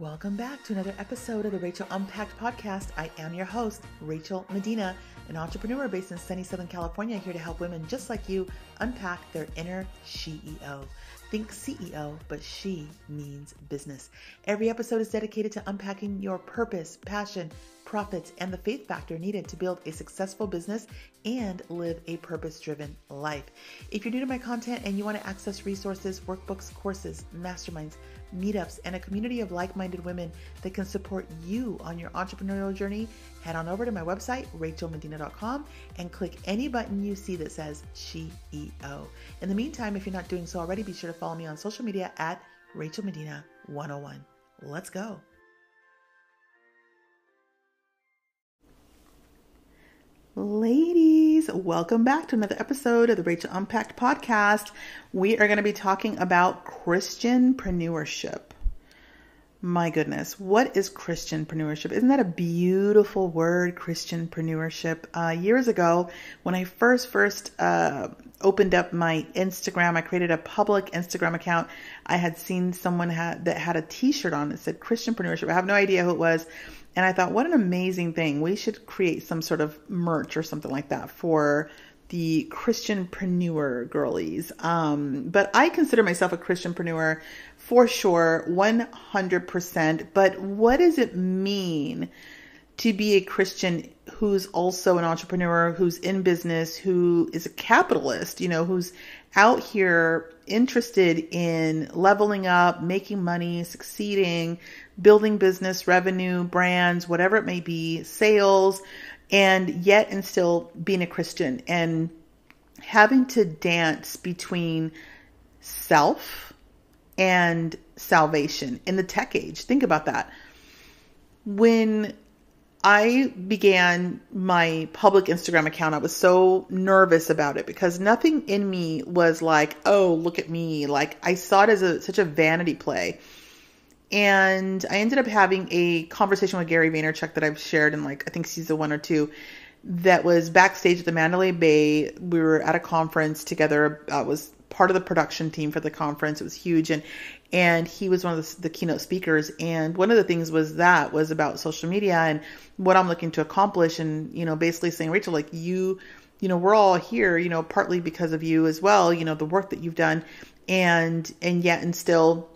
Welcome back to another episode of the Rachel Unpacked podcast. I am your host, Rachel Medina, an entrepreneur based in sunny Southern California, here to help women just like you unpack their inner SHE.E.O. Think CEO, but she means business. Every episode is dedicated to unpacking your purpose, passion, profits, and the faith factor needed to build a successful business and live a purpose driven life. If you're new to my content and you want to access resources, workbooks, courses, masterminds, meetups, and a community of like minded women that can support you on your entrepreneurial journey, head on over to my website, rachelmedina.com, and click any button you see that says SHE.E.O. In the meantime, if you're not doing so already, be sure to follow me on social media at Rachel Medina 101. Let's go. Ladies, welcome back to another episode of the Rachel Unpacked podcast. We are going to be talking about Christianpreneurship. My goodness, what is Christianpreneurship? Isn't that a beautiful word, Christianpreneurship? Uh, years ago, when I first first uh, opened up my Instagram, I created a public Instagram account. I had seen someone that had a T-shirt on that said Christianpreneurship. I have no idea who it was, and I thought, what an amazing thing. We should create some sort of merch or something like that for the Christianpreneur girlies. Um, but I consider myself a Christianpreneur for sure, 100%. But what does it mean to be a Christian who's also an entrepreneur, who's in business, who is a capitalist, you know, who's out here interested in leveling up, making money, succeeding, building business, revenue, brands, whatever it may be, sales, and yet and still being a Christian and having to dance between self and salvation in the tech age. Think about that. When I began my public Instagram account, I was so nervous about it because nothing in me was like, oh, look at me. Like I saw it as a, such a vanity play. And I ended up having a conversation with Gary Vaynerchuk that I've shared in like, I think season one or two that was backstage at the Mandalay Bay. We were at a conference together. I was part of the production team for the conference. It was huge. And, and he was one of the, the, keynote speakers. And one of the things was that was about social media and what I'm looking to accomplish. And, you know, basically saying, Rachel, like you, you know, we're all here, you know, partly because of you as well, you know, the work that you've done and, and yet, and still,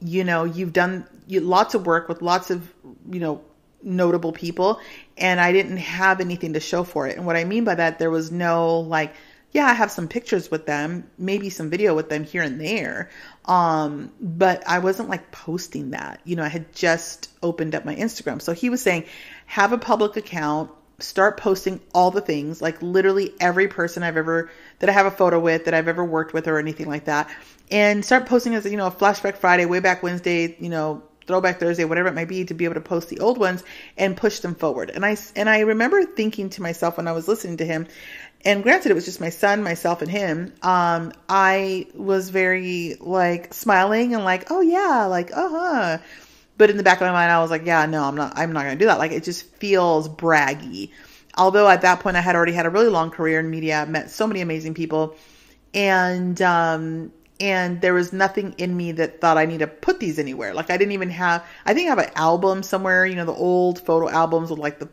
you know, you've done lots of work with lots of, you know, notable people and I didn't have anything to show for it. And what I mean by that, there was no like, yeah, I have some pictures with them, maybe some video with them here and there. Um, but I wasn't like posting that. You know, I had just opened up my Instagram. So he was saying, have a public account, start posting all the things, like literally every person I've ever that I have a photo with, that I've ever worked with or anything like that. And start posting as, you know, a flashback Friday, way back Wednesday, you know, throwback Thursday, whatever it might be, to be able to post the old ones and push them forward. And I and I remember thinking to myself when I was listening to him, and granted it was just my son, myself, and him. Um, I was very like smiling and like, oh yeah, like uh huh. But in the back of my mind, I was like, yeah, no, I'm not. I'm not going to do that. Like it just feels braggy. Although at that point I had already had a really long career in media, met so many amazing people, and um, and there was nothing in me that thought I need to put these anywhere. Like I didn't even have, I think I have an album somewhere, you know, the old photo albums with like the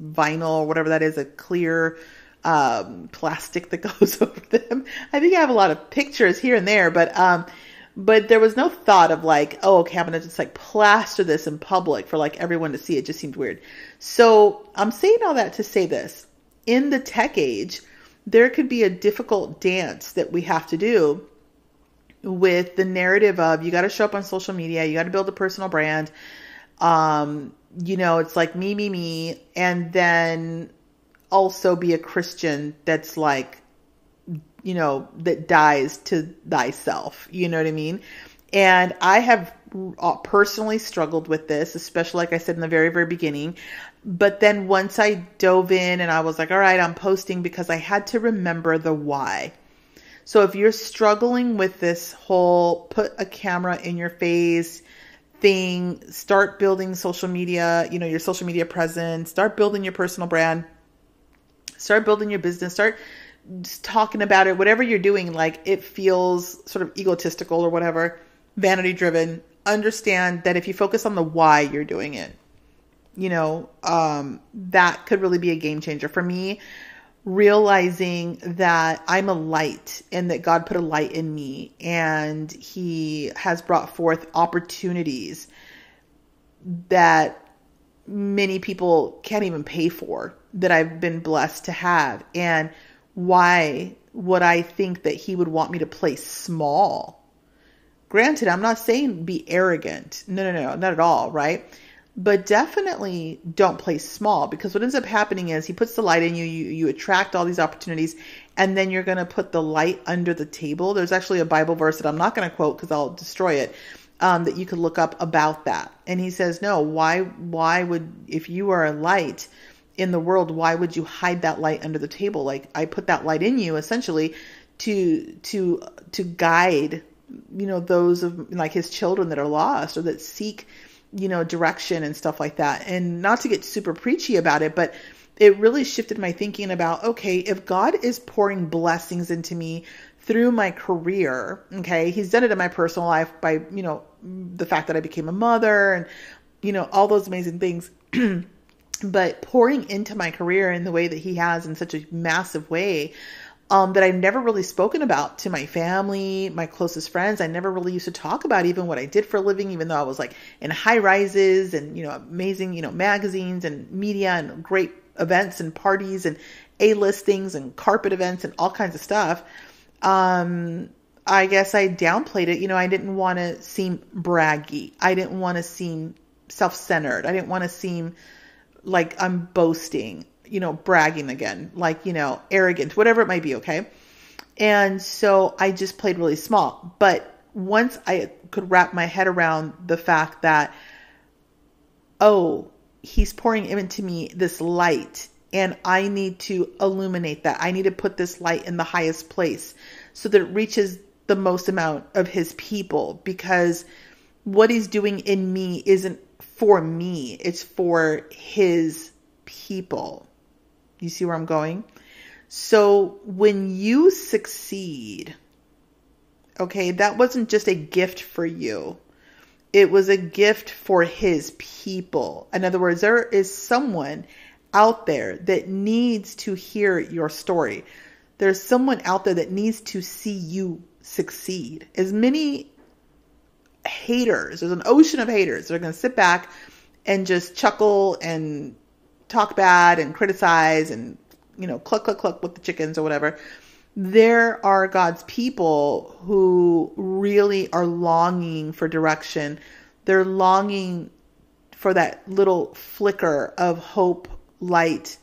vinyl or whatever that is, a clear um, plastic that goes over them. I think I have a lot of pictures here and there, but um, but there was no thought of like, oh, okay, I'm gonna just like plaster this in public for like everyone to see. It just seemed weird. So I'm saying all that to say this: in the tech age, there could be a difficult dance that we have to do with the narrative of you got to show up on social media, you got to build a personal brand. Um, you know, it's like me, me, me, and then also be a Christian that's like, you know, that dies to thyself. You know what I mean? And I have uh, personally struggled with this, especially like I said in the very, very beginning. But then once I dove in and I was like, all right, I'm posting because I had to remember the why. So if you're struggling with this whole put a camera in your face thing, start building social media, you know, your social media presence, start building your personal brand, start building your business, start talking about it, whatever you're doing, like it feels sort of egotistical or whatever, vanity driven. understand that if you focus on the why you're doing it, you know, um, that could really be a game changer for me. Realizing that I'm a light and that God put a light in me and He has brought forth opportunities that many people can't even pay for that I've been blessed to have. And why would I think that He would want me to play small? Granted, I'm not saying be arrogant. No, no, no, not at all, right? But definitely don't play small because what ends up happening is he puts the light in you, you, you attract all these opportunities, and then you're going to put the light under the table. There's actually a Bible verse that I'm not going to quote because I'll destroy it. Um, that you could look up about that. And he says, no, why, why would, if you are a light in the world, why would you hide that light under the table? Like I put that light in you essentially to, to, to guide you know those of like his children that are lost or that seek you know direction and stuff like that and not to get super preachy about it but it really shifted my thinking about okay if god is pouring blessings into me through my career okay he's done it in my personal life by you know the fact that i became a mother and you know all those amazing things but pouring into my career in the way that he has in such a massive way um, that I've never really spoken about to my family, my closest friends. I never really used to talk about even what I did for a living, even though I was like in high rises and, you know, amazing, you know, magazines and media and great events and parties and A listings and carpet events and all kinds of stuff. Um, I guess I downplayed it. You know, I didn't want to seem braggy. I didn't want to seem self centered. I didn't want to seem like I'm boasting you know, bragging again, like, you know, arrogant, whatever it might be, okay? And so I just played really small. But once I could wrap my head around the fact that, oh, he's pouring into me this light and I need to illuminate that. I need to put this light in the highest place so that it reaches the most amount of his people because what he's doing in me isn't for me, it's for his people. You see where I'm going? So when you succeed, okay, that wasn't just a gift for you. It was a gift for his people. In other words, there is someone out there that needs to hear your story. There's someone out there that needs to see you succeed. As many haters, there's an ocean of haters They're going to sit back and just chuckle and talk bad and criticize and, you know, cluck, cluck, cluck with the chickens or whatever. There are God's people who really are longing for direction. They're longing for that little flicker of hope, light,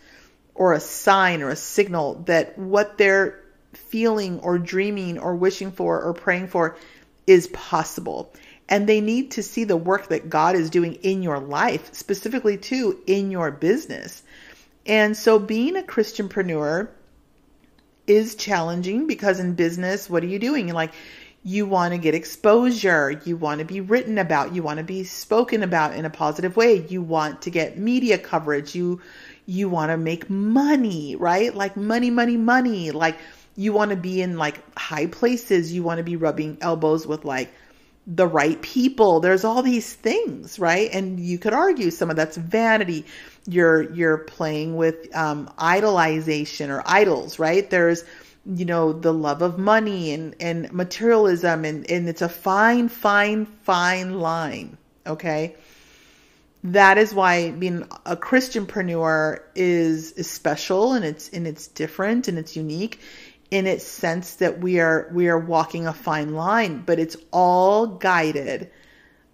or a sign or a signal that what they're feeling or dreaming or wishing for or praying for is possible and they need to see the work that God is doing in your life, specifically too in your business. And so being a Christianpreneur is challenging because in business, what are you doing? Like, you want to get exposure. You want to be written about. You want to be spoken about in a positive way. You want to get media coverage. You, you want to make money, right? Like money, money, money. Like you want to be in like high places. You want to be rubbing elbows with like the right people. There's all these things, right? And you could argue some of that's vanity. You're you're playing with um, idolization or idols, right? There's you know the love of money and and materialism, and and it's a fine, fine, fine line. Okay. That is why being a Christianpreneur is, is special and it's and it's different and it's unique in its sense that we are we are walking a fine line, but it's all guided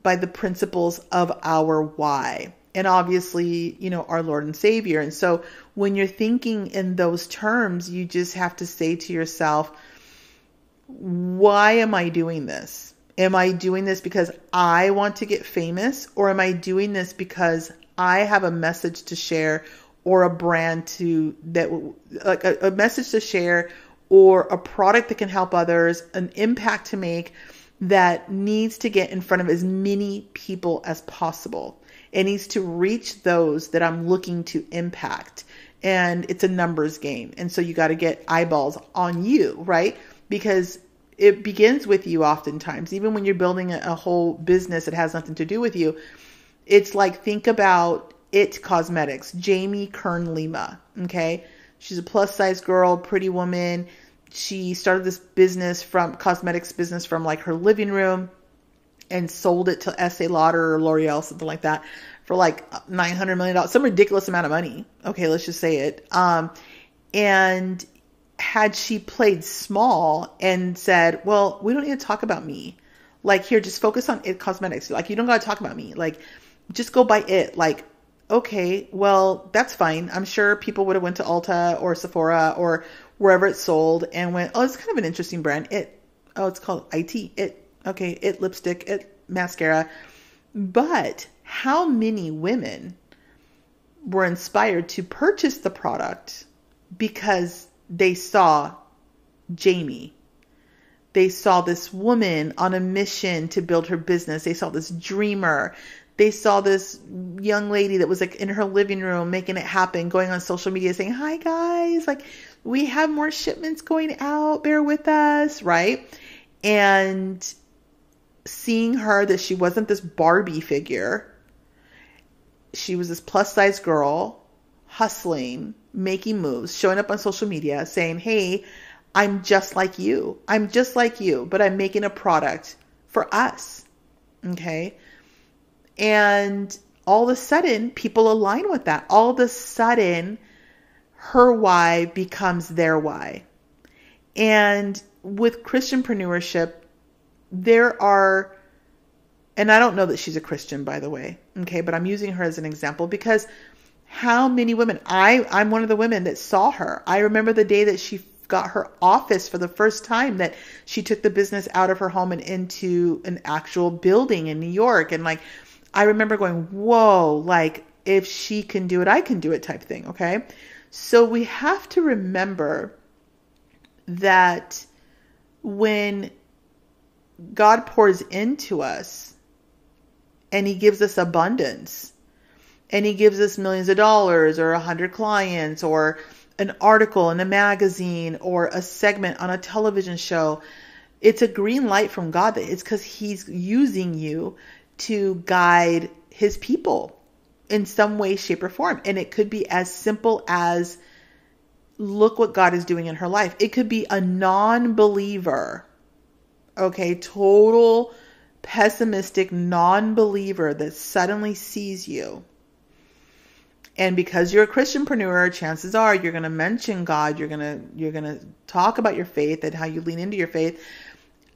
by the principles of our why. And obviously, you know, our Lord and Savior. And so when you're thinking in those terms, you just have to say to yourself, why am I doing this? Am I doing this because I want to get famous or am I doing this because I have a message to share or a brand to that like a, a message to share or a product that can help others, an impact to make that needs to get in front of as many people as possible. It needs to reach those that I'm looking to impact. And it's a numbers game. And so you got to get eyeballs on you, right? Because it begins with you oftentimes, even when you're building a, whole business that has nothing to do with you. It's like think about IT Cosmetics, Jamie Kern Lima. Okay. She's a plus size girl, pretty woman. She started this business from cosmetics business from like her living room and sold it to Estee Lauder or L'Oreal, something like that, for like $900 million, some ridiculous amount of money. Okay, let's just say it. Um, and had she played small and said, well, we don't need to talk about me. Like, here, just focus on IT Cosmetics. Like, you don't got to talk about me. Like, just go by it. Like, okay, well, that's fine. I'm sure people would have went to Ulta or Sephora or wherever it's sold and went, oh, it's kind of an interesting brand. It, oh, it's called IT. It, okay, it lipstick, it mascara. But how many women were inspired to purchase the product because they saw Jamie? They saw this woman on a mission to build her business. They saw this dreamer they saw this young lady that was like in her living room making it happen, going on social media saying, Hi guys, like we have more shipments going out, bear with us, right? And seeing her that she wasn't this Barbie figure, she was this plus size girl hustling, making moves, showing up on social media saying, Hey, I'm just like you. I'm just like you, but I'm making a product for us. Okay. And all of a sudden, people align with that. All of a sudden, her why becomes their why. And with Christianpreneurship, there are, and I don't know that she's a Christian, by the way, okay, but I'm using her as an example because how many women, I, I'm one of the women that saw her. I remember the day that she got her office for the first time that she took the business out of her home and into an actual building in New York. And like, I remember going, whoa, like if she can do it, I can do it type thing. Okay. So we have to remember that when God pours into us and he gives us abundance and he gives us millions of dollars or a hundred clients or an article in a magazine or a segment on a television show, it's a green light from God that it's because he's using you to guide his people in some way, shape, or form. And it could be as simple as look what God is doing in her life. It could be a non believer, okay, total pessimistic non believer that suddenly sees you. And because you're a Christianpreneur, chances are you're going to mention God. You're going to you're going to talk about your faith and how you lean into your faith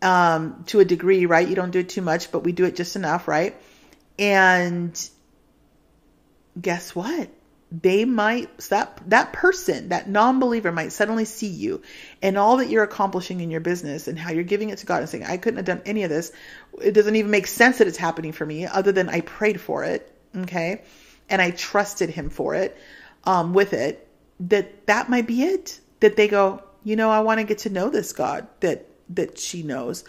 um, to a degree, right? You don't do it too much, but we do it just enough, right? And guess what? They might that that person, that non-believer might suddenly see you and all that you're accomplishing in your business and how you're giving it to God and saying, I couldn't have done any of this. It doesn't even make sense that it's happening for me other than I prayed for it, okay? And I trusted him for it, um, with it, that that might be it. That they go, you know, I want to get to know this God that that she knows.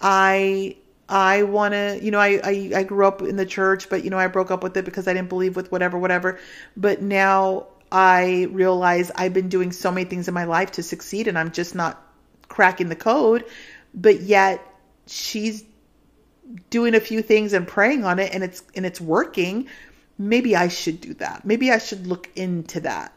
I I want to, you know, I, I, I grew up in the church, but you know, I broke up with it because I didn't believe with whatever, whatever. But now I realize I've been doing so many things in my life to succeed and I'm just not cracking the code. But yet she's doing a few things and praying on it and it's, and it's working. Maybe I should do that. Maybe I should look into that.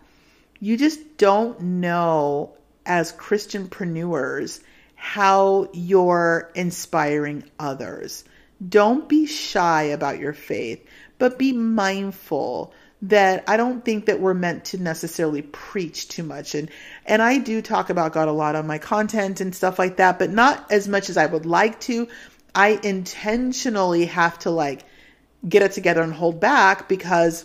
You just don't know as Christianpreneurs how you're inspiring others. Don't be shy about your faith, but be mindful that I don't think that we're meant to necessarily preach too much. And, and I do talk about God a lot on my content and stuff like that, but not as much as I would like to. I intentionally have to like get it together and hold back because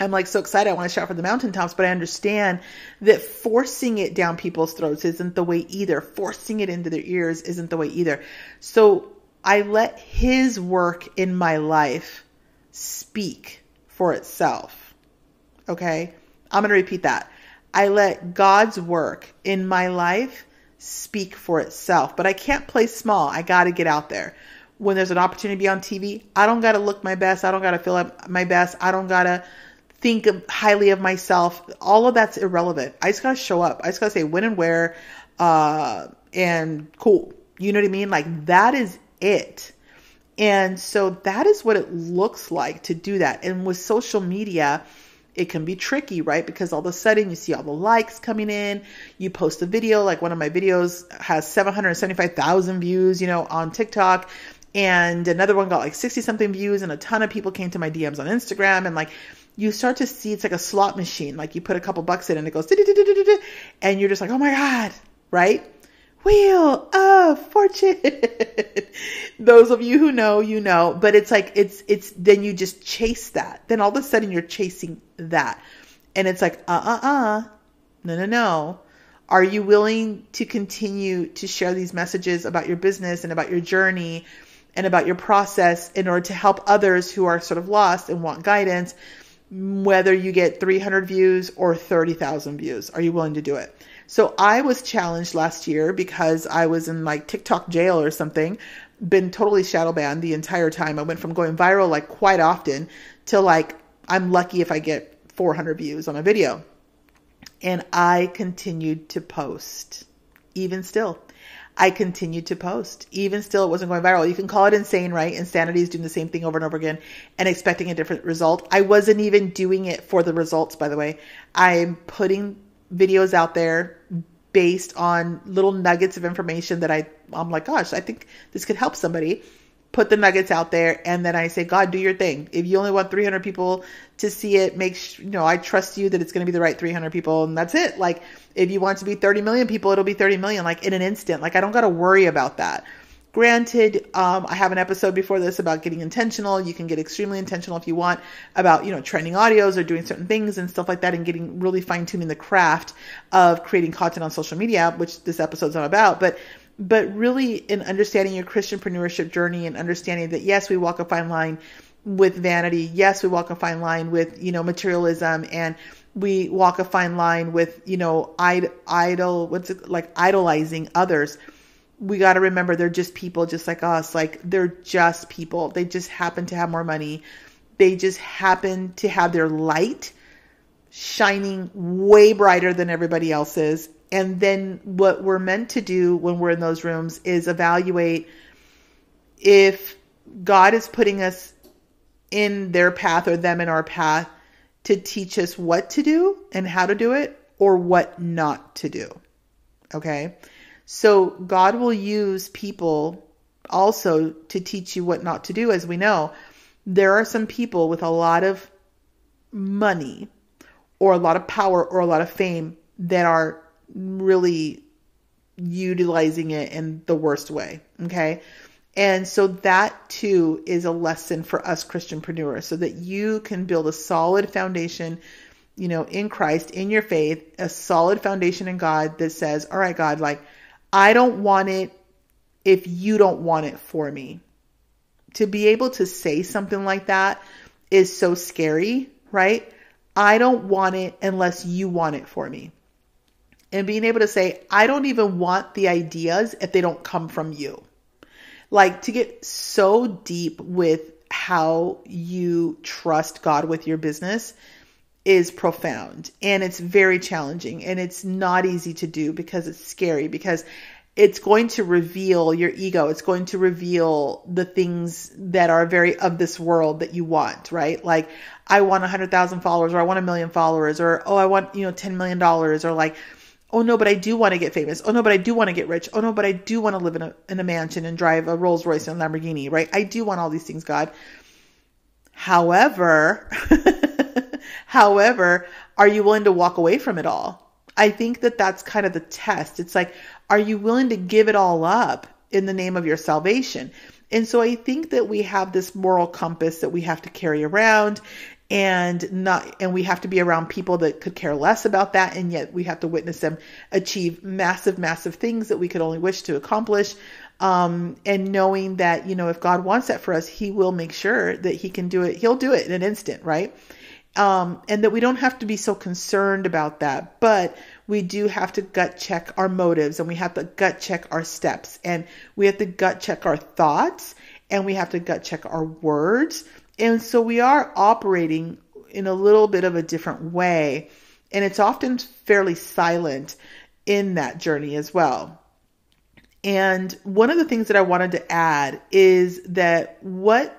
I'm like so excited. I want to shout for the mountaintops, but I understand that forcing it down people's throats isn't the way either. Forcing it into their ears isn't the way either. So I let his work in my life speak for itself. Okay. I'm going to repeat that. I let God's work in my life speak for itself, but I can't play small. I got to get out there. When there's an opportunity to be on TV, I don't got to look my best. I don't got to feel my best. I don't got to think highly of myself. All of that's irrelevant. I just gotta show up. I just gotta say when and where, uh, and cool. You know what I mean? Like that is it. And so that is what it looks like to do that. And with social media, it can be tricky, right? Because all of a sudden you see all the likes coming in. You post a video, like one of my videos has 775,000 views, you know, on TikTok. And another one got like 60 something views, and a ton of people came to my DMs on Instagram. And like, you start to see it's like a slot machine. Like you put a couple bucks in and it goes, and you're just like, oh my God, right? Wheel of Fortune. Those of you who know, you know, but it's like, it's, it's, then you just chase that. Then all of a sudden you're chasing that. And it's like, uh uh uh, no, no, no. Are you willing to continue to share these messages about your business and about your journey and about your process in order to help others who are sort of lost and want guidance, whether you get 300 views or 30,000 views? Are you willing to do it? So I was challenged last year because I was in like TikTok jail or something, been totally shadow banned the entire time. I went from going viral like quite often to like, I'm lucky if I get 400 views on a video. And I continued to post, even still. I continued to post. Even still, it wasn't going viral. You can call it insane, right? Insanity is doing the same thing over and over again and expecting a different result. I wasn't even doing it for the results, by the way. I'm putting videos out there based on little nuggets of information that I I'm like, gosh, I think this could help somebody. Put the nuggets out there, and then I say, God, do your thing. If you only want 300 people to see it, make sure, you know, I trust you that it's going to be the right 300 people, and that's it. Like, if you want to be 30 million people, it'll be 30 million, like in an instant. Like, I don't got to worry about that. Granted, um, I have an episode before this about getting intentional. You can get extremely intentional if you want about, you know, training audios or doing certain things and stuff like that and getting really fine tuning the craft of creating content on social media, which this episode's not about. But, but really in understanding your Christianpreneurship journey and understanding that yes, we walk a fine line with vanity. Yes, we walk a fine line with, you know, materialism and we walk a fine line with, you know, idol, what's it like idolizing others we got to remember they're just people just like us. Like they're just people. They just happen to have more money. They just happen to have their light shining way brighter than everybody else's. And then what we're meant to do when we're in those rooms is evaluate if God is putting us in their path or them in our path to teach us what to do and how to do it or what not to do. Okay. So God will use people also to teach you what not to do, as we know. There are some people with a lot of money or a lot of power or a lot of fame that are really utilizing it in the worst way. Okay. And so that too is a lesson for us Christianpreneurs so that you can build a solid foundation, you know, in Christ, in your faith, a solid foundation in God that says, all right, God, like, I don't want it if you don't want it for me. To be able to say something like that is so scary, right? I don't want it unless you want it for me. And being able to say, I don't even want the ideas if they don't come from you. Like to get so deep with how you trust God with your business is profound and it's very challenging and it's not easy to do because it's scary because it's going to reveal your ego. It's going to reveal the things that are very of this world that you want, right? Like, I want a hundred thousand followers or I want a million followers or, oh, I want, you know, $10 million or like, oh no, but I do want to get famous. Oh no, but I do want to get rich. Oh no, but I do want to live in a, in a mansion and drive a Rolls Royce and Lamborghini, right? I do want all these things, God. However, However, are you willing to walk away from it all? I think that that's kind of the test. It's like, are you willing to give it all up in the name of your salvation? And so I think that we have this moral compass that we have to carry around and not and we have to be around people that could care less about that and yet we have to witness them achieve massive massive things that we could only wish to accomplish um, and knowing that you know if god wants that for us he will make sure that he can do it he'll do it in an instant right um, and that we don't have to be so concerned about that, but we do have to gut check our motives and we have to gut check our steps and we have to gut check our thoughts and we have to gut check our words. And so we are operating in a little bit of a different way. And it's often fairly silent in that journey as well. And one of the things that I wanted to add is that what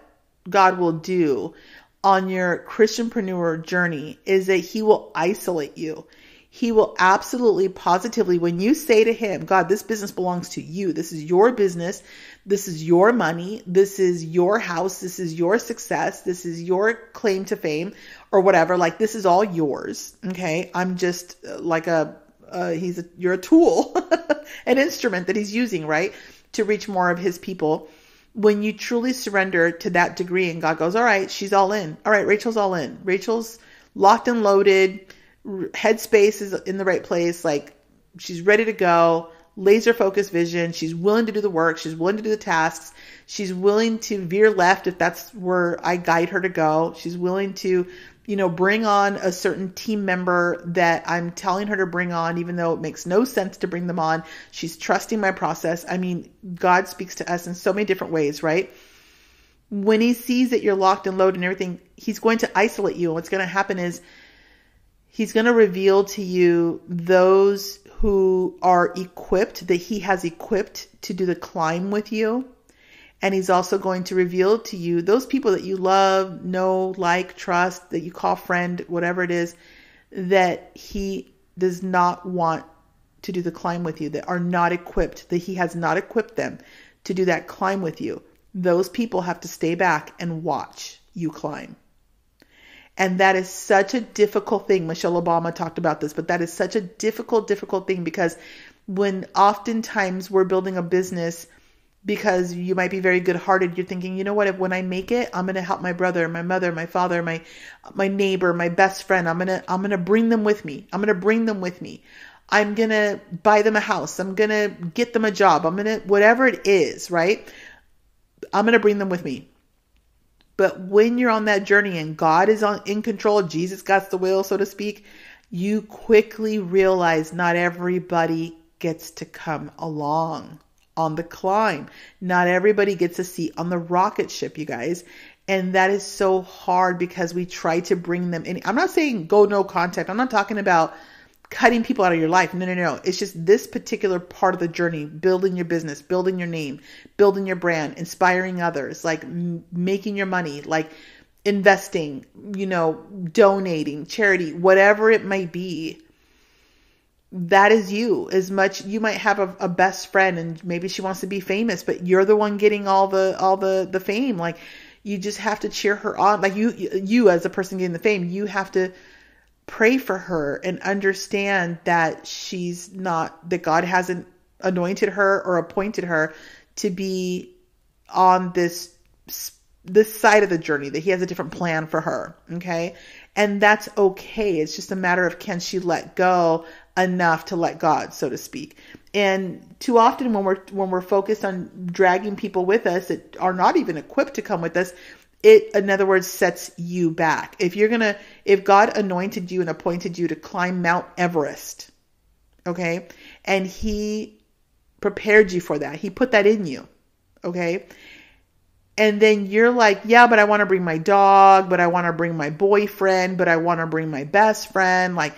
God will do on your Christianpreneur journey is that he will isolate you. He will absolutely positively, when you say to him, God, this business belongs to you. This is your business. This is your money. This is your house. This is your success. This is your claim to fame or whatever. Like this is all yours. Okay. I'm just uh, like a, uh, he's a, you're a tool, an instrument that he's using, right? To reach more of his people. When you truly surrender to that degree and God goes, all right, she's all in. All right, Rachel's all in. Rachel's locked and loaded. Headspace is in the right place. Like she's ready to go laser focused vision. She's willing to do the work. She's willing to do the tasks. She's willing to veer left if that's where I guide her to go. She's willing to, you know, bring on a certain team member that I'm telling her to bring on, even though it makes no sense to bring them on. She's trusting my process. I mean, God speaks to us in so many different ways, right? When he sees that you're locked and loaded and everything, he's going to isolate you. And what's going to happen is he's going to reveal to you those who are equipped, that he has equipped to do the climb with you. And he's also going to reveal to you those people that you love, know, like, trust, that you call friend, whatever it is, that he does not want to do the climb with you, that are not equipped, that he has not equipped them to do that climb with you. Those people have to stay back and watch you climb. And that is such a difficult thing. Michelle Obama talked about this, but that is such a difficult, difficult thing because when oftentimes we're building a business because you might be very good hearted, you're thinking, you know what, if when I make it, I'm gonna help my brother, my mother, my father, my my neighbor, my best friend. I'm gonna I'm gonna bring them with me. I'm gonna bring them with me. I'm gonna buy them a house. I'm gonna get them a job. I'm gonna whatever it is, right? I'm gonna bring them with me. But when you're on that journey and God is on in control, Jesus got the wheel, so to speak, you quickly realize not everybody gets to come along on the climb. Not everybody gets a seat on the rocket ship, you guys. And that is so hard because we try to bring them in. I'm not saying go no contact. I'm not talking about cutting people out of your life. No, no, no. It's just this particular part of the journey, building your business, building your name, building your brand, inspiring others, like m- making your money, like investing, you know, donating, charity, whatever it might be. That is you as much you might have a, a best friend and maybe she wants to be famous, but you're the one getting all the all the the fame. Like you just have to cheer her on. Like you you as a person getting the fame, you have to pray for her and understand that she's not, that God hasn't anointed her or appointed her to be on this this side of the journey that he has a different plan for her okay? And that's okay. It's just a matter of can she let go enough to let god so to speak. And too often when we're when we're focused on dragging people with us that are not even equipped to come with us it in other words sets you back. If you're gonna if god anointed you and appointed you to climb mount everest okay and he prepared you for that he put that in you okay and then you're like yeah but i want to bring my dog but i want to bring my boyfriend but i want to bring my best friend like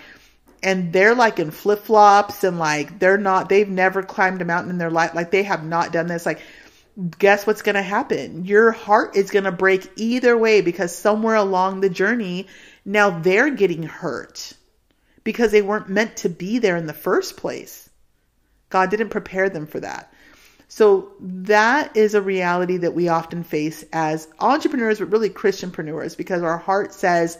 and they're like in flip-flops and like they're not they've never climbed a mountain in their life like they have not done this like guess what's going to happen? Your heart is going to break either way because somewhere along the journey, now they're getting hurt because they weren't meant to be there in the first place. God didn't prepare them for that. So that is a reality that we often face as entrepreneurs, but really Christianpreneurs, because our heart says,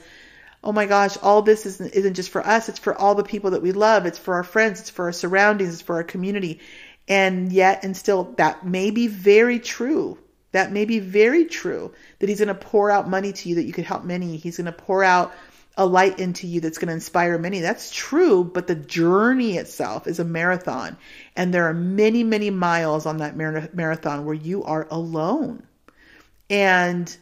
oh my gosh, all this isn't, isn't just for us. It's for all the people that we love. It's for our friends. It's for our surroundings. It's for our community. And yet, and still, that may be very true. That may be very true that he's going to pour out money to you that you could help many. He's going to pour out a light into you that's going to inspire many. That's true, but the journey itself is a marathon. And there are many, many miles on that marathon where you are alone. And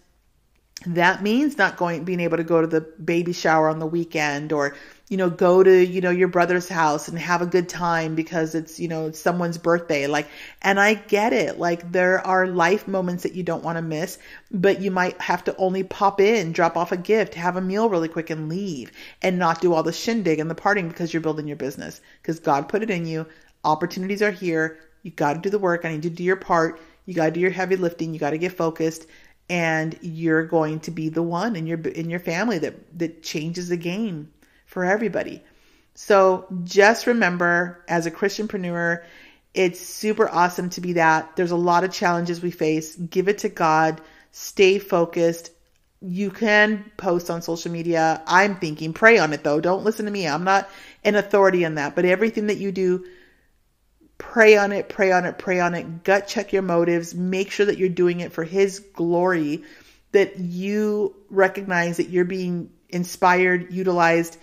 that means not going being able to go to the baby shower on the weekend or you know go to you know your brother's house and have a good time because it's you know someone's birthday. Like and I get it. Like there are life moments that you don't want to miss but you might have to only pop in drop off a gift have a meal really quick and leave and not do all the shindig and the partying because you're building your business. Because God put it in you. Opportunities are here. You got to do the work. I need to do your part. You got to do your heavy lifting. You got to get focused. And you're going to be the one in your in your family that that changes the game for everybody. So just remember as a Christianpreneur, it's super awesome to be that. There's a lot of challenges we face. Give it to God. Stay focused. You can post on social media. I'm thinking pray on it though. Don't listen to me. I'm not an authority on that, but everything that you do pray on it, pray on it, pray on it, gut check your motives, make sure that you're doing it for His glory, that you recognize that you're being inspired, utilized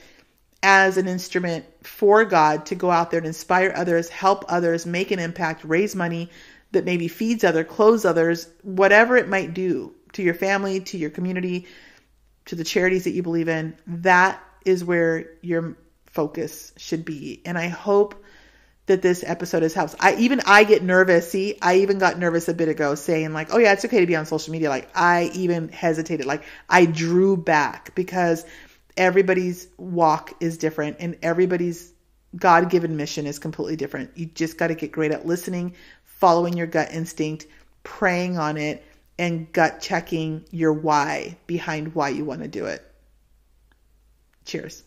as an instrument for God to go out there and inspire others, help others, make an impact, raise money that maybe feeds others, clothes others, whatever it might do to your family, to your community, to the charities that you believe in. That is where your focus should be. And I hope that this episode has helped. I even I get nervous. See, I even got nervous a bit ago saying like, "Oh yeah, it's okay to be on social media." Like I even hesitated. Like I drew back because everybody's walk is different and everybody's God-given mission is completely different. You just got to get great at listening, following your gut instinct, praying on it and gut checking your why behind why you want to do it. Cheers.